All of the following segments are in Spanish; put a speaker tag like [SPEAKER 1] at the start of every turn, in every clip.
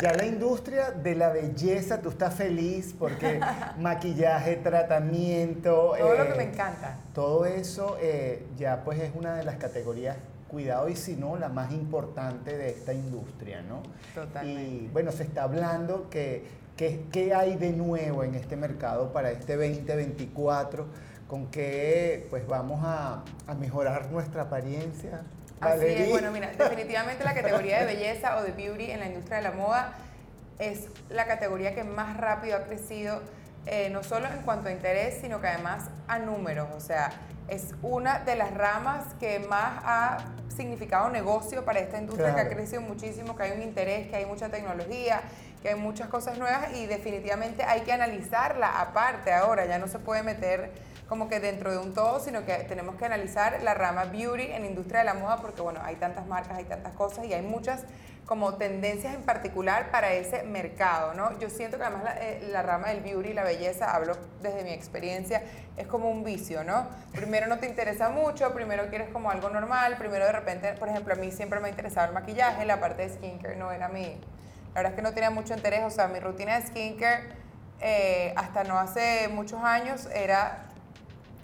[SPEAKER 1] ya la industria de la belleza, tú estás feliz porque maquillaje, tratamiento.
[SPEAKER 2] Todo lo que
[SPEAKER 1] eh,
[SPEAKER 2] me encanta.
[SPEAKER 1] Todo eso eh, ya pues es una de las categorías, cuidado y si no, la más importante de esta industria, ¿no?
[SPEAKER 2] Totalmente.
[SPEAKER 1] Y bueno, se está hablando que, que- qué hay de nuevo en este mercado para este 2024, con qué pues vamos a, a mejorar nuestra apariencia.
[SPEAKER 2] Así es, bueno, mira, definitivamente la categoría de belleza o de beauty en la industria de la moda es la categoría que más rápido ha crecido, eh, no solo en cuanto a interés, sino que además a números. O sea, es una de las ramas que más ha significado negocio para esta industria, que ha crecido muchísimo, que hay un interés, que hay mucha tecnología, que hay muchas cosas nuevas y definitivamente hay que analizarla aparte ahora, ya no se puede meter como que dentro de un todo, sino que tenemos que analizar la rama beauty en la industria de la moda porque bueno, hay tantas marcas, hay tantas cosas y hay muchas como tendencias en particular para ese mercado, ¿no? Yo siento que además la, eh, rama del beauty, la belleza, hablo desde mi experiencia, es como un vicio, ¿no? Primero no te interesa mucho, primero quieres como algo normal, primero de repente, por ejemplo, a mí siempre me ha interesado el maquillaje, la parte de skincare no era mi, la verdad es que no tenía mucho interés, o sea, mi rutina de skincare eh, hasta no hace muchos años era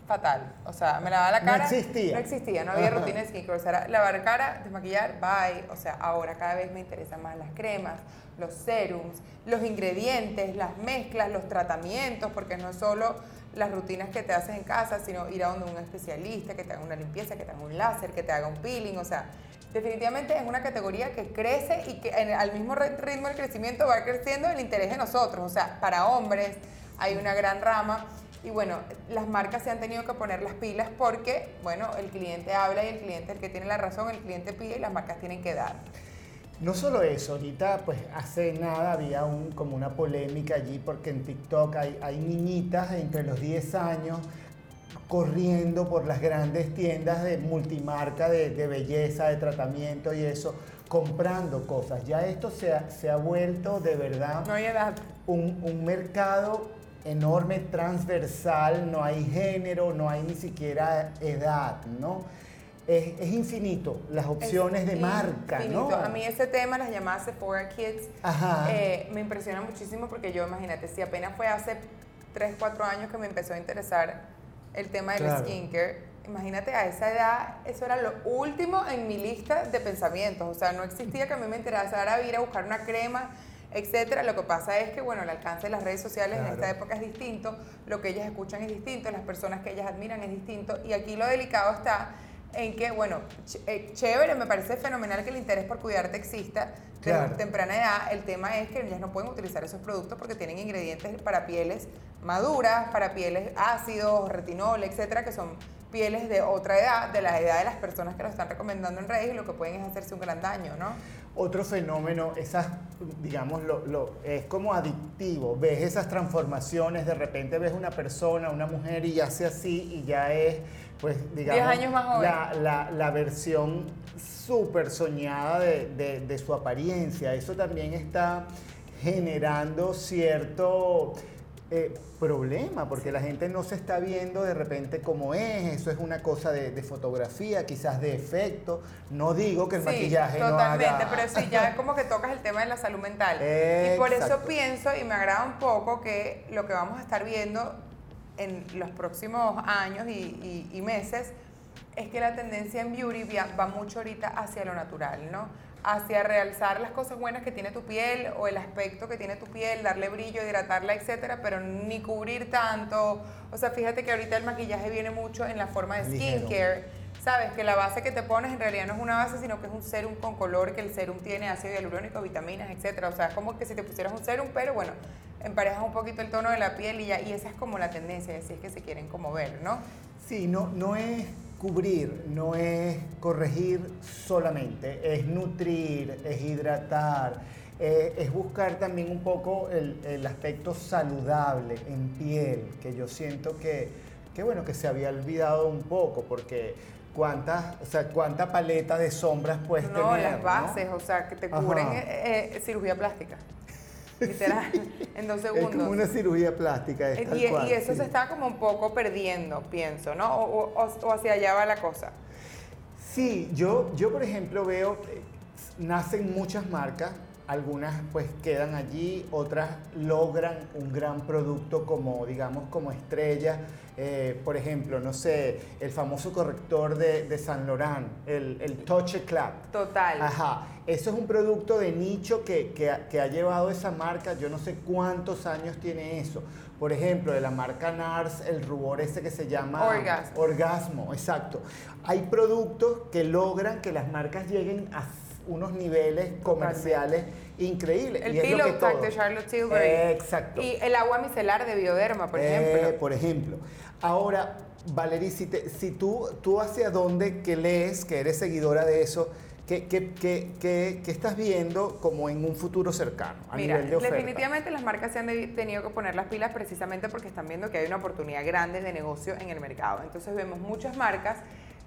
[SPEAKER 2] fatal. O sea, me lavaba la
[SPEAKER 1] No
[SPEAKER 2] cara.
[SPEAKER 1] existía.
[SPEAKER 2] No existía, no había
[SPEAKER 1] Ajá.
[SPEAKER 2] rutina de skincare. O sea, era lavar cara, desmaquillar, bye. O sea, ahora cada vez me interesan más las cremas, los serums, los ingredientes, las mezclas, los tratamientos, porque no es solo las rutinas que te haces en casa, sino ir a donde un especialista, que te haga una limpieza, que te haga un láser, que te haga un peeling. O sea, definitivamente es una categoría que crece y que en- al mismo ritmo del crecimiento va creciendo el interés de nosotros. O sea, para hombres hay una gran rama. Y bueno, las marcas se han tenido que poner las pilas porque, bueno, el cliente habla y el cliente es el que tiene la razón, el cliente pide y las marcas tienen que dar.
[SPEAKER 1] No solo eso, ahorita pues hace nada había un, como una polémica allí porque en TikTok hay, hay niñitas entre los 10 años corriendo por las grandes tiendas de multimarca de, de belleza, de tratamiento y eso, comprando cosas. Ya esto se ha, se ha vuelto de verdad
[SPEAKER 2] No hay edad.
[SPEAKER 1] un, un mercado enorme, transversal, no hay género, no hay ni siquiera edad, ¿no? Es, es infinito las opciones de marca,
[SPEAKER 2] infinito.
[SPEAKER 1] ¿no?
[SPEAKER 2] A mí ese tema, las llamadas Sephora Kids,
[SPEAKER 1] Ajá.
[SPEAKER 2] eh, me impresiona muchísimo porque yo, imagínate, si apenas fue hace 3, 4 años que me empezó a interesar el tema del
[SPEAKER 1] Claro.
[SPEAKER 2] skincare, imagínate a esa edad, eso era lo último en mi lista de pensamientos. O sea, no existía que a mí me interesara ir a buscar una crema, etcétera. Lo que pasa es que, bueno, el alcance de las redes sociales en esta época es distinto, lo que ellas escuchan es distinto, las personas que ellas admiran es distinto, y aquí lo delicado está en que, bueno, ch- eh, chévere, me parece fenomenal que el interés por cuidarte exista de
[SPEAKER 1] Claro.
[SPEAKER 2] temprana edad. El tema es que ellas no pueden utilizar esos productos porque tienen ingredientes para pieles maduras, para pieles ácidos, retinol, etcétera, que son pieles de otra edad, de la edad de las personas que lo están recomendando en redes y lo que pueden es hacerse un gran daño, ¿no?
[SPEAKER 1] Otro fenómeno, esas, digamos, lo, lo- es como adictivo. Ves esas transformaciones, de repente ves una persona, una mujer y hace así y ya es, pues, digamos,
[SPEAKER 2] años más joven.
[SPEAKER 1] La, la- la versión súper soñada de, de- de su apariencia. Eso también está generando cierto eh, problema, porque la gente no se está viendo de repente como es, eso es una cosa de, de fotografía, quizás de efecto. No digo que el
[SPEAKER 2] Sí,
[SPEAKER 1] maquillaje no
[SPEAKER 2] totalmente,
[SPEAKER 1] haga...
[SPEAKER 2] pero sí, ya como que tocas el tema de la salud mental. Y por eso pienso y me agrada un poco que lo que vamos a estar viendo en los próximos años y, y- y meses es que la tendencia en beauty va, va mucho ahorita hacia lo natural, ¿no? Hacia realzar las cosas buenas que tiene tu piel o el aspecto que tiene tu piel, darle brillo, hidratarla, etcétera, pero ni cubrir tanto. O sea, fíjate que ahorita el maquillaje viene mucho en la forma de skincare. Sabes que la base que te pones en realidad no es una base, sino que es un serum con color, que el serum tiene ácido hialurónico, vitaminas, etcétera. O sea, es como que si te pusieras un serum, pero bueno, emparejas un poquito el tono de la piel y ya, y esa es como la tendencia, así es que se quieren como ver, ¿no?
[SPEAKER 1] Sí, no, no es cubrir, no es corregir solamente, es nutrir, es hidratar, eh, es buscar también un poco el, el aspecto saludable en piel, que yo siento que, que, bueno, que se había olvidado un poco, porque cuántas, o sea, cuánta paleta de sombras puedes
[SPEAKER 2] no,
[SPEAKER 1] tener.
[SPEAKER 2] las bases, o sea, que te cubren eh, eh, cirugía plástica. Literal, en dos
[SPEAKER 1] Es
[SPEAKER 2] segundos.
[SPEAKER 1] como una cirugía plástica. es
[SPEAKER 2] y,
[SPEAKER 1] cual,
[SPEAKER 2] y eso
[SPEAKER 1] sí.
[SPEAKER 2] se está como un poco perdiendo, pienso, ¿no? O, o- o hacia allá va la cosa.
[SPEAKER 1] Sí, yo, yo por ejemplo veo, eh, nacen muchas marcas algunas pues quedan allí, otras logran un gran producto como, digamos, como estrella. Eh, por ejemplo, no sé, el famoso corrector de, de San Laurent, el, el Touch Club.
[SPEAKER 2] Total.
[SPEAKER 1] Ajá, eso es un producto de nicho que, que, que ha llevado esa marca, yo no sé cuántos años tiene eso. Por ejemplo, de la marca NARS, el rubor ese que se llama
[SPEAKER 2] Orgasmo.
[SPEAKER 1] Orgasmo, exacto. Hay productos que logran que las marcas lleguen a unos niveles comerciales increíbles.
[SPEAKER 2] El
[SPEAKER 1] y es lo que todo-
[SPEAKER 2] de Charlotte Tilbury.
[SPEAKER 1] Exacto.
[SPEAKER 2] Y el agua micelar de Bioderma, por ejemplo.
[SPEAKER 1] Eh, por ejemplo. Ahora, Valerie, si, te- si tú, tú hacia dónde que lees, que eres seguidora de eso, ¿qué, qué, qué- qué- qué estás viendo como en un futuro cercano a
[SPEAKER 2] Mira,
[SPEAKER 1] nivel de oferta?
[SPEAKER 2] definitivamente las marcas se han de- tenido que poner las pilas precisamente porque están viendo que hay una oportunidad grande de negocio en el mercado. Entonces vemos muchas marcas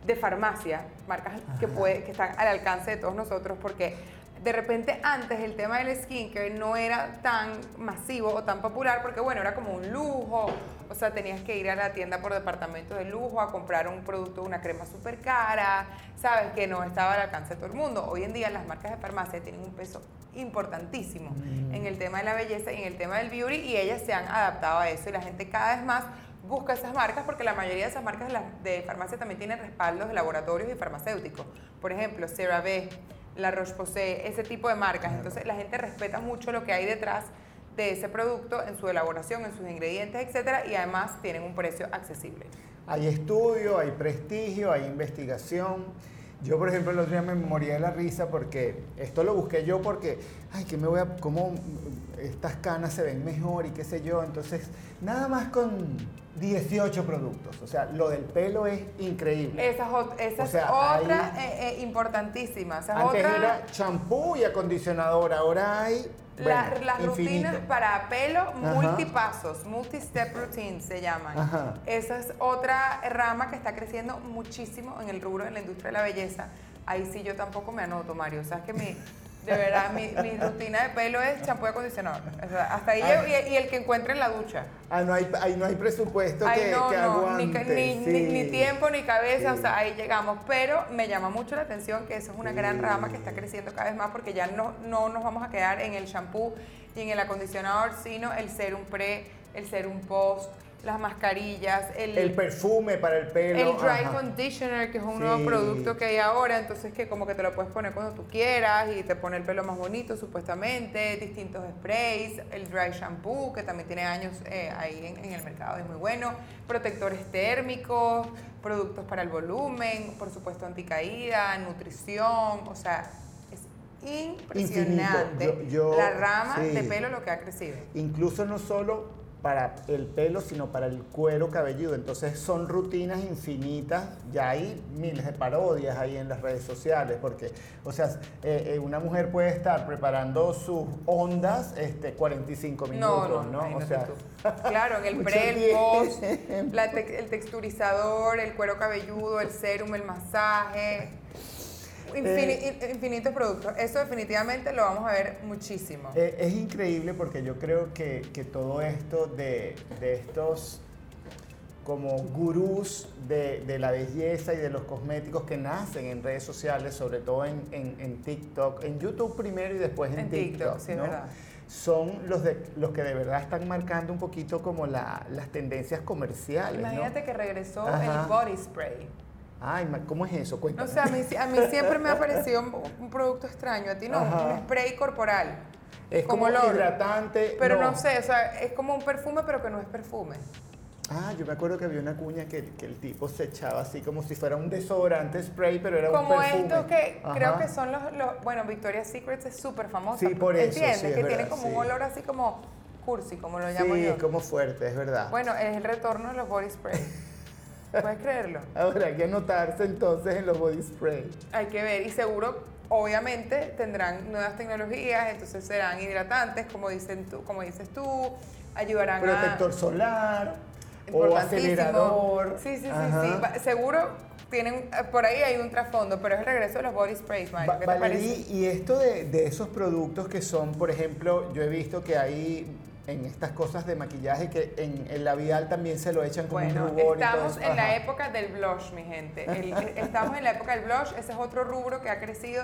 [SPEAKER 2] de farmacia, marcas que, puede- que están al alcance de todos nosotros porque de repente antes el tema del skincare no era tan masivo o tan popular porque bueno, era como un lujo, o sea, tenías que ir a la tienda por departamento de lujo a comprar un producto, una crema súper cara, sabes que no estaba al alcance de todo el mundo. Hoy en día las marcas de farmacia tienen un peso importantísimo en el tema de la belleza y en el tema del beauty y ellas se han adaptado a eso y la gente cada vez más busca esas marcas porque la mayoría de esas marcas de, farmacia también tienen respaldos de laboratorios y farmacéuticos. Por ejemplo, CeraVe, La Roche-Posay, ese tipo de marcas. Entonces la gente respeta mucho lo que hay detrás de ese producto en su elaboración, en sus ingredientes, etcétera, y además tienen un precio accesible.
[SPEAKER 1] Hay estudio, hay prestigio, hay investigación. Yo, por ejemplo, el otro día me moría de la risa porque esto lo busqué yo porque, ay, que me voy a, cómo estas canas se ven mejor y qué sé yo. Entonces, nada más con 18 productos. O sea, lo del pelo es increíble.
[SPEAKER 2] Esa es, esa
[SPEAKER 1] O
[SPEAKER 2] es
[SPEAKER 1] sea,
[SPEAKER 2] otra eh, eh, importantísima. Esa es
[SPEAKER 1] Antes
[SPEAKER 2] otra,
[SPEAKER 1] era champú y acondicionador, ahora hay
[SPEAKER 2] La-
[SPEAKER 1] bueno,
[SPEAKER 2] las
[SPEAKER 1] infinito.
[SPEAKER 2] rutinas para pelo
[SPEAKER 1] Ajá.
[SPEAKER 2] multipasos, multi-step routines se llaman.
[SPEAKER 1] Ajá.
[SPEAKER 2] Esa es otra rama que está creciendo muchísimo en el rubro de la industria de la belleza. Ahí sí yo tampoco me anoto, Mario. Sabes que mi, de verdad, mi, mi rutina de pelo es champú y acondicionador. O sea, hasta ahí
[SPEAKER 1] Ah.
[SPEAKER 2] llego y, y el que encuentre en la ducha.
[SPEAKER 1] Ah, no hay, ahí no hay presupuesto
[SPEAKER 2] Ay,
[SPEAKER 1] que,
[SPEAKER 2] no,
[SPEAKER 1] que
[SPEAKER 2] no,
[SPEAKER 1] aguante.
[SPEAKER 2] ni, ca- ni, ni-
[SPEAKER 1] sí.
[SPEAKER 2] ni tiempo ni cabeza,
[SPEAKER 1] Sí.
[SPEAKER 2] o sea, ahí llegamos. Pero me llama mucho la atención que eso es una gran rama que está creciendo cada vez más porque ya no, no nos vamos a quedar en el shampoo y en el acondicionador, sino el serum pre, el serum post, las mascarillas, el,
[SPEAKER 1] El perfume para el pelo.
[SPEAKER 2] el dry
[SPEAKER 1] ajá.
[SPEAKER 2] conditioner, que es un
[SPEAKER 1] Sí.
[SPEAKER 2] nuevo producto que hay ahora, entonces que como que te lo puedes poner cuando tú quieras y te pone el pelo más bonito supuestamente, distintos sprays, el dry shampoo, que también tiene años eh, ahí en, en el mercado, es muy bueno, protectores térmicos, productos para el volumen, por supuesto anticaída, nutrición, o sea, es impresionante
[SPEAKER 1] Yo- yo-
[SPEAKER 2] la rama
[SPEAKER 1] sí.
[SPEAKER 2] de pelo lo que ha crecido.
[SPEAKER 1] Incluso no solo para el pelo, sino para el cuero cabelludo. Entonces son rutinas infinitas. Ya hay miles de parodias ahí en las redes sociales, porque, o sea, eh, eh, una mujer puede estar preparando sus ondas este, 45 minutos,
[SPEAKER 2] No,
[SPEAKER 1] ¿no?
[SPEAKER 2] no,
[SPEAKER 1] O sea.
[SPEAKER 2] Claro, en el pre, el post,
[SPEAKER 1] tiempo.
[SPEAKER 2] la tex- el texturizador, el cuero cabelludo, el serum, el masaje. Infini-
[SPEAKER 1] Eh.
[SPEAKER 2] in- infinitos productos. Eso definitivamente lo vamos a ver muchísimo.
[SPEAKER 1] Eh, es increíble porque yo creo que, que todo esto de, de estos como gurús de, de la belleza y de los cosméticos que nacen en redes sociales, sobre todo en, en- en TikTok, en YouTube primero y después en,
[SPEAKER 2] En TikTok, sí, es
[SPEAKER 1] ¿no?
[SPEAKER 2] verdad.
[SPEAKER 1] son los, de, los que de verdad están marcando un poquito como la- las tendencias comerciales. ¿no?
[SPEAKER 2] Imagínate que regresó
[SPEAKER 1] Ajá.
[SPEAKER 2] el body spray.
[SPEAKER 1] Ay, ¿cómo es eso?
[SPEAKER 2] No sé, a mí, a mí siempre me ha parecido un, un producto extraño. A ti no,
[SPEAKER 1] Ajá.
[SPEAKER 2] un spray corporal.
[SPEAKER 1] es
[SPEAKER 2] como
[SPEAKER 1] como,
[SPEAKER 2] olor.
[SPEAKER 1] hidratante.
[SPEAKER 2] Pero no. sé, o sea, es como un perfume, pero que no es perfume.
[SPEAKER 1] Ah, yo me acuerdo que había una cuña que, que el tipo se echaba así como si fuera un desodorante spray, pero era un
[SPEAKER 2] Como
[SPEAKER 1] perfume.
[SPEAKER 2] estos que creo que son los, los- bueno, Victoria's Secret es súper famosa.
[SPEAKER 1] Sí, por eso,
[SPEAKER 2] ¿Entiendes?
[SPEAKER 1] sí, es
[SPEAKER 2] que tiene como un
[SPEAKER 1] sí.
[SPEAKER 2] olor así como cursi, como lo llamo
[SPEAKER 1] Sí,
[SPEAKER 2] yo.
[SPEAKER 1] es como fuerte, es verdad.
[SPEAKER 2] Bueno, es el retorno de los body spray. ¿Puedes creerlo?
[SPEAKER 1] Ahora hay que anotarse entonces en los body spray.
[SPEAKER 2] Hay que ver y seguro, obviamente, tendrán nuevas tecnologías, entonces serán hidratantes, como, dicen tú, como dices tú, ayudarán
[SPEAKER 1] Protector
[SPEAKER 2] a...
[SPEAKER 1] solar o acelerador.
[SPEAKER 2] Sí, sí, sí,
[SPEAKER 1] Ajá.
[SPEAKER 2] sí. Seguro tienen, por ahí hay un trasfondo, pero es el regreso de los body sprays, Mario.
[SPEAKER 1] Y esto de, de esos productos que son, por ejemplo, yo he visto que hay en estas cosas de maquillaje que en el labial también se lo echan como
[SPEAKER 2] Bueno,
[SPEAKER 1] un rubor y todo
[SPEAKER 2] estamos en la época del blush, mi gente. El- estamos en la época del blush, ese es otro rubro que ha crecido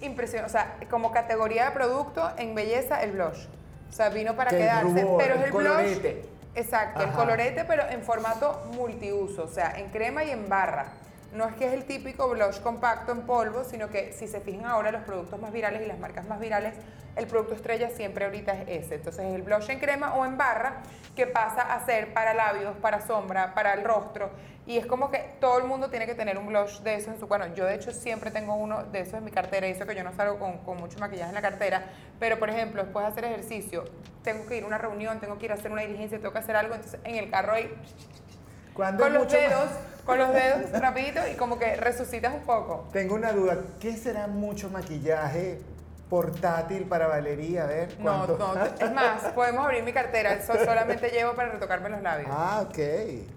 [SPEAKER 2] impresionante. O sea, como categoría de producto en belleza, el blush. O sea, vino para
[SPEAKER 1] Que el
[SPEAKER 2] quedarse.
[SPEAKER 1] rubor,
[SPEAKER 2] pero es
[SPEAKER 1] el
[SPEAKER 2] el blush.
[SPEAKER 1] colorete.
[SPEAKER 2] Exacto, el
[SPEAKER 1] Ajá.
[SPEAKER 2] colorete, pero en formato multiuso, o sea, en crema y en barra. No es que es el típico blush compacto en polvo, sino que si se fijan ahora los productos más virales y las marcas más virales, el producto estrella siempre ahorita es ese. Entonces el blush en crema o en barra que pasa a ser para labios, para sombra, para el rostro. Y es como que todo el mundo tiene que tener un blush de eso en su... Bueno, yo de hecho siempre tengo uno de esos en mi cartera y eso que yo no salgo con, con mucho maquillaje en la cartera. Pero por ejemplo, después de hacer ejercicio, tengo que ir a una reunión, tengo que ir a hacer una diligencia, tengo que hacer algo. Entonces en el carro ahí
[SPEAKER 1] ¿Cuándo
[SPEAKER 2] con los
[SPEAKER 1] más?
[SPEAKER 2] dedos, con los dedos rapidito y como que resucitas un poco.
[SPEAKER 1] Tengo una duda. ¿Qué será mucho maquillaje portátil para Valeria? A ver,
[SPEAKER 2] No,
[SPEAKER 1] ¿cuánto?
[SPEAKER 2] no, es más, podemos abrir mi cartera, eso solamente llevo para retocarme los labios.
[SPEAKER 1] Ah, ok.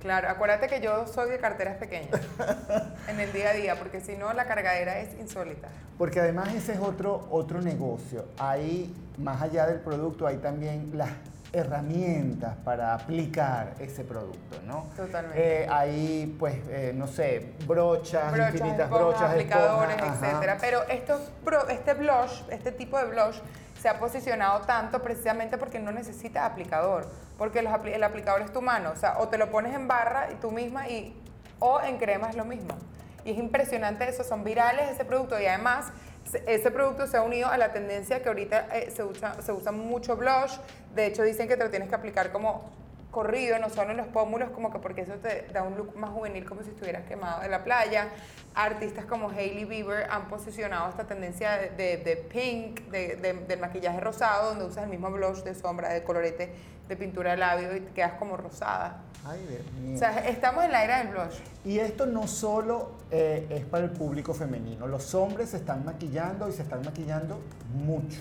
[SPEAKER 2] Claro, acuérdate que yo soy de carteras pequeñas en el día a día, porque si no la cargadera es insólita.
[SPEAKER 1] Porque además ese es otro, otro negocio. Hay, más allá del producto, hay también las herramientas para aplicar ese producto, ¿no?
[SPEAKER 2] Totalmente.
[SPEAKER 1] Eh, hay, pues, eh, no sé, brochas,
[SPEAKER 2] Brochas,
[SPEAKER 1] infinitas brochas,
[SPEAKER 2] aplicadores, etcétera. Pero esto, bro- este blush, este tipo de blush, se ha posicionado tanto precisamente porque no necesita aplicador, porque los el aplicador es tu mano, o sea, o te lo pones en barra y tú misma y o en crema es lo mismo. Y es impresionante eso, son virales ese producto y además ese producto se ha unido a la tendencia que ahorita eh, se, usa, se usa mucho blush, de hecho dicen que te lo tienes que aplicar como corrido, no solo en los pómulos, como que porque eso te da un look más juvenil, como si estuvieras quemado de la playa. Artistas como Hailey Bieber han posicionado esta tendencia de, de- de pink, de, de- del maquillaje rosado, donde usas el mismo blush de sombra, de colorete, de pintura de labio y te quedas como rosada.
[SPEAKER 1] Ay, Dios mío.
[SPEAKER 2] O sea, estamos en la era del blush.
[SPEAKER 1] Y esto no solo eh, es para el público femenino, los hombres se están maquillando y se están maquillando mucho.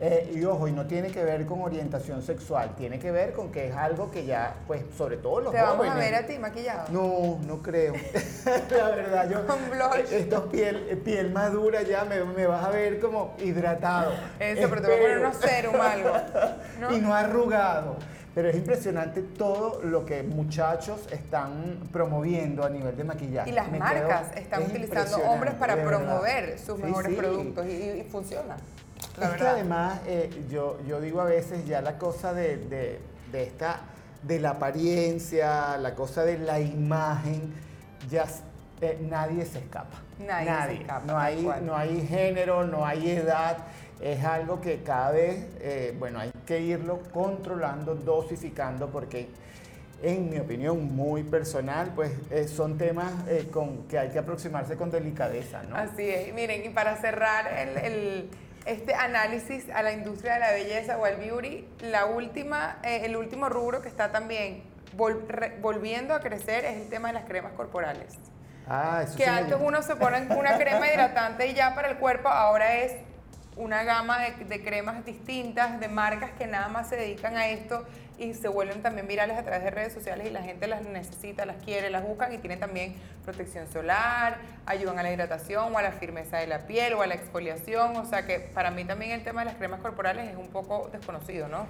[SPEAKER 1] Eh, y ojo, y no tiene que ver con orientación sexual, tiene que ver con que es algo que ya, pues, sobre todo los
[SPEAKER 2] Te vamos a
[SPEAKER 1] jóvenes.
[SPEAKER 2] ver a ti maquillado.
[SPEAKER 1] No, no creo. La verdad, yo.
[SPEAKER 2] Con blush.
[SPEAKER 1] Esto es piel, piel madura ya, me, me vas a ver como hidratado.
[SPEAKER 2] Eso, pero te voy a poner unos serum algo. ¿no?
[SPEAKER 1] Y no arrugado. Pero es impresionante todo lo que muchachos están promoviendo a nivel de maquillaje.
[SPEAKER 2] Y las
[SPEAKER 1] Me
[SPEAKER 2] marcas
[SPEAKER 1] quedo-
[SPEAKER 2] están
[SPEAKER 1] es
[SPEAKER 2] utilizando hombres para promover sus
[SPEAKER 1] Sí,
[SPEAKER 2] mejores
[SPEAKER 1] sí.
[SPEAKER 2] productos y, y funciona. La
[SPEAKER 1] es que además, eh, yo, yo digo a veces ya la cosa de, de- de esta, de la apariencia, la cosa de la imagen, ya eh, nadie se escapa.
[SPEAKER 2] Nadie se escapa,
[SPEAKER 1] No hay, no hay género, no hay edad. Es algo que cada vez, eh, bueno, hay que irlo controlando, dosificando, porque en mi opinión muy personal, pues eh, son temas con que hay que aproximarse con delicadeza, ¿no?
[SPEAKER 2] Así es. Miren, y para cerrar el, el- este análisis a la industria de la belleza o al beauty, la última, eh, el último rubro que está también vol- re- volviendo a crecer es el tema de las cremas corporales.
[SPEAKER 1] Ah, eso
[SPEAKER 2] Que
[SPEAKER 1] sí
[SPEAKER 2] antes uno se pone una crema hidratante y ya para el cuerpo, ahora es una gama de, de cremas distintas, de marcas que nada más se dedican a esto y se vuelven también virales a través de redes sociales y la gente las necesita, las quiere, las buscan y tienen también protección solar, ayudan a la hidratación o a la firmeza de la piel o a la exfoliación. O sea que para mí también el tema de las cremas corporales es un poco desconocido, ¿no?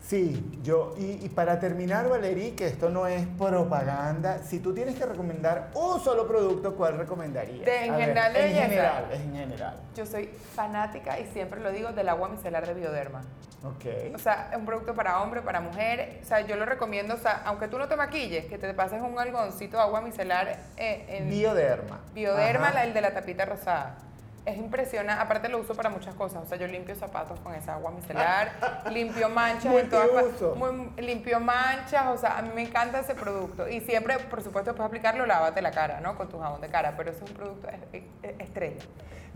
[SPEAKER 1] Sí, yo, y, y para terminar, Valerí, que esto no es propaganda, si tú tienes que recomendar un solo producto, ¿cuál recomendarías?
[SPEAKER 2] De- en
[SPEAKER 1] A ver,
[SPEAKER 2] general de
[SPEAKER 1] En
[SPEAKER 2] belleza.
[SPEAKER 1] general, en general.
[SPEAKER 2] Yo soy fanática y siempre lo digo del agua micelar de Bioderma.
[SPEAKER 1] Ok.
[SPEAKER 2] O sea, es un producto para hombre, para mujer. O sea, yo lo recomiendo, o sea, aunque tú no te maquilles, que te pases un algodoncito de agua micelar eh, en
[SPEAKER 1] Bioderma.
[SPEAKER 2] Bioderma, la- el de la tapita rosada. Es impresionante, aparte lo uso para muchas cosas, o sea, yo limpio zapatos con esa agua micelar, limpio manchas en todas muy- limpio manchas, o sea, a mí me encanta ese producto. Y siempre, por supuesto, puedes aplicarlo, lávate la cara, ¿no? Con tu jabón de cara, pero eso es un producto es- es- estrella.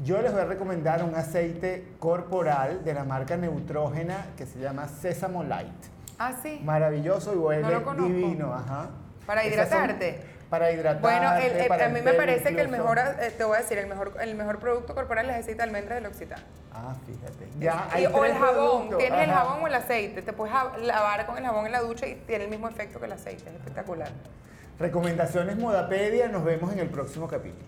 [SPEAKER 1] Yo les voy a recomendar un aceite corporal de la marca Neutrógena que se llama Sésamo Light.
[SPEAKER 2] Ah, sí.
[SPEAKER 1] Maravilloso y huele
[SPEAKER 2] No
[SPEAKER 1] divino, ajá.
[SPEAKER 2] ¿Para hidratarte?
[SPEAKER 1] Para hidratarte.
[SPEAKER 2] Bueno, el- el-
[SPEAKER 1] para
[SPEAKER 2] a mí me parece que el mejor, eh, te voy a decir, el mejor, el mejor producto corporal es el aceite de almendra del Occitán.
[SPEAKER 1] Ah, fíjate. Ya,
[SPEAKER 2] Y-
[SPEAKER 1] hay
[SPEAKER 2] o el jabón,
[SPEAKER 1] productos,
[SPEAKER 2] tienes el jabón o el aceite, te puedes lavar con el jabón en la ducha y tiene el mismo efecto que el aceite, es espectacular.
[SPEAKER 1] Recomendaciones Modapedia, nos vemos en el próximo capítulo.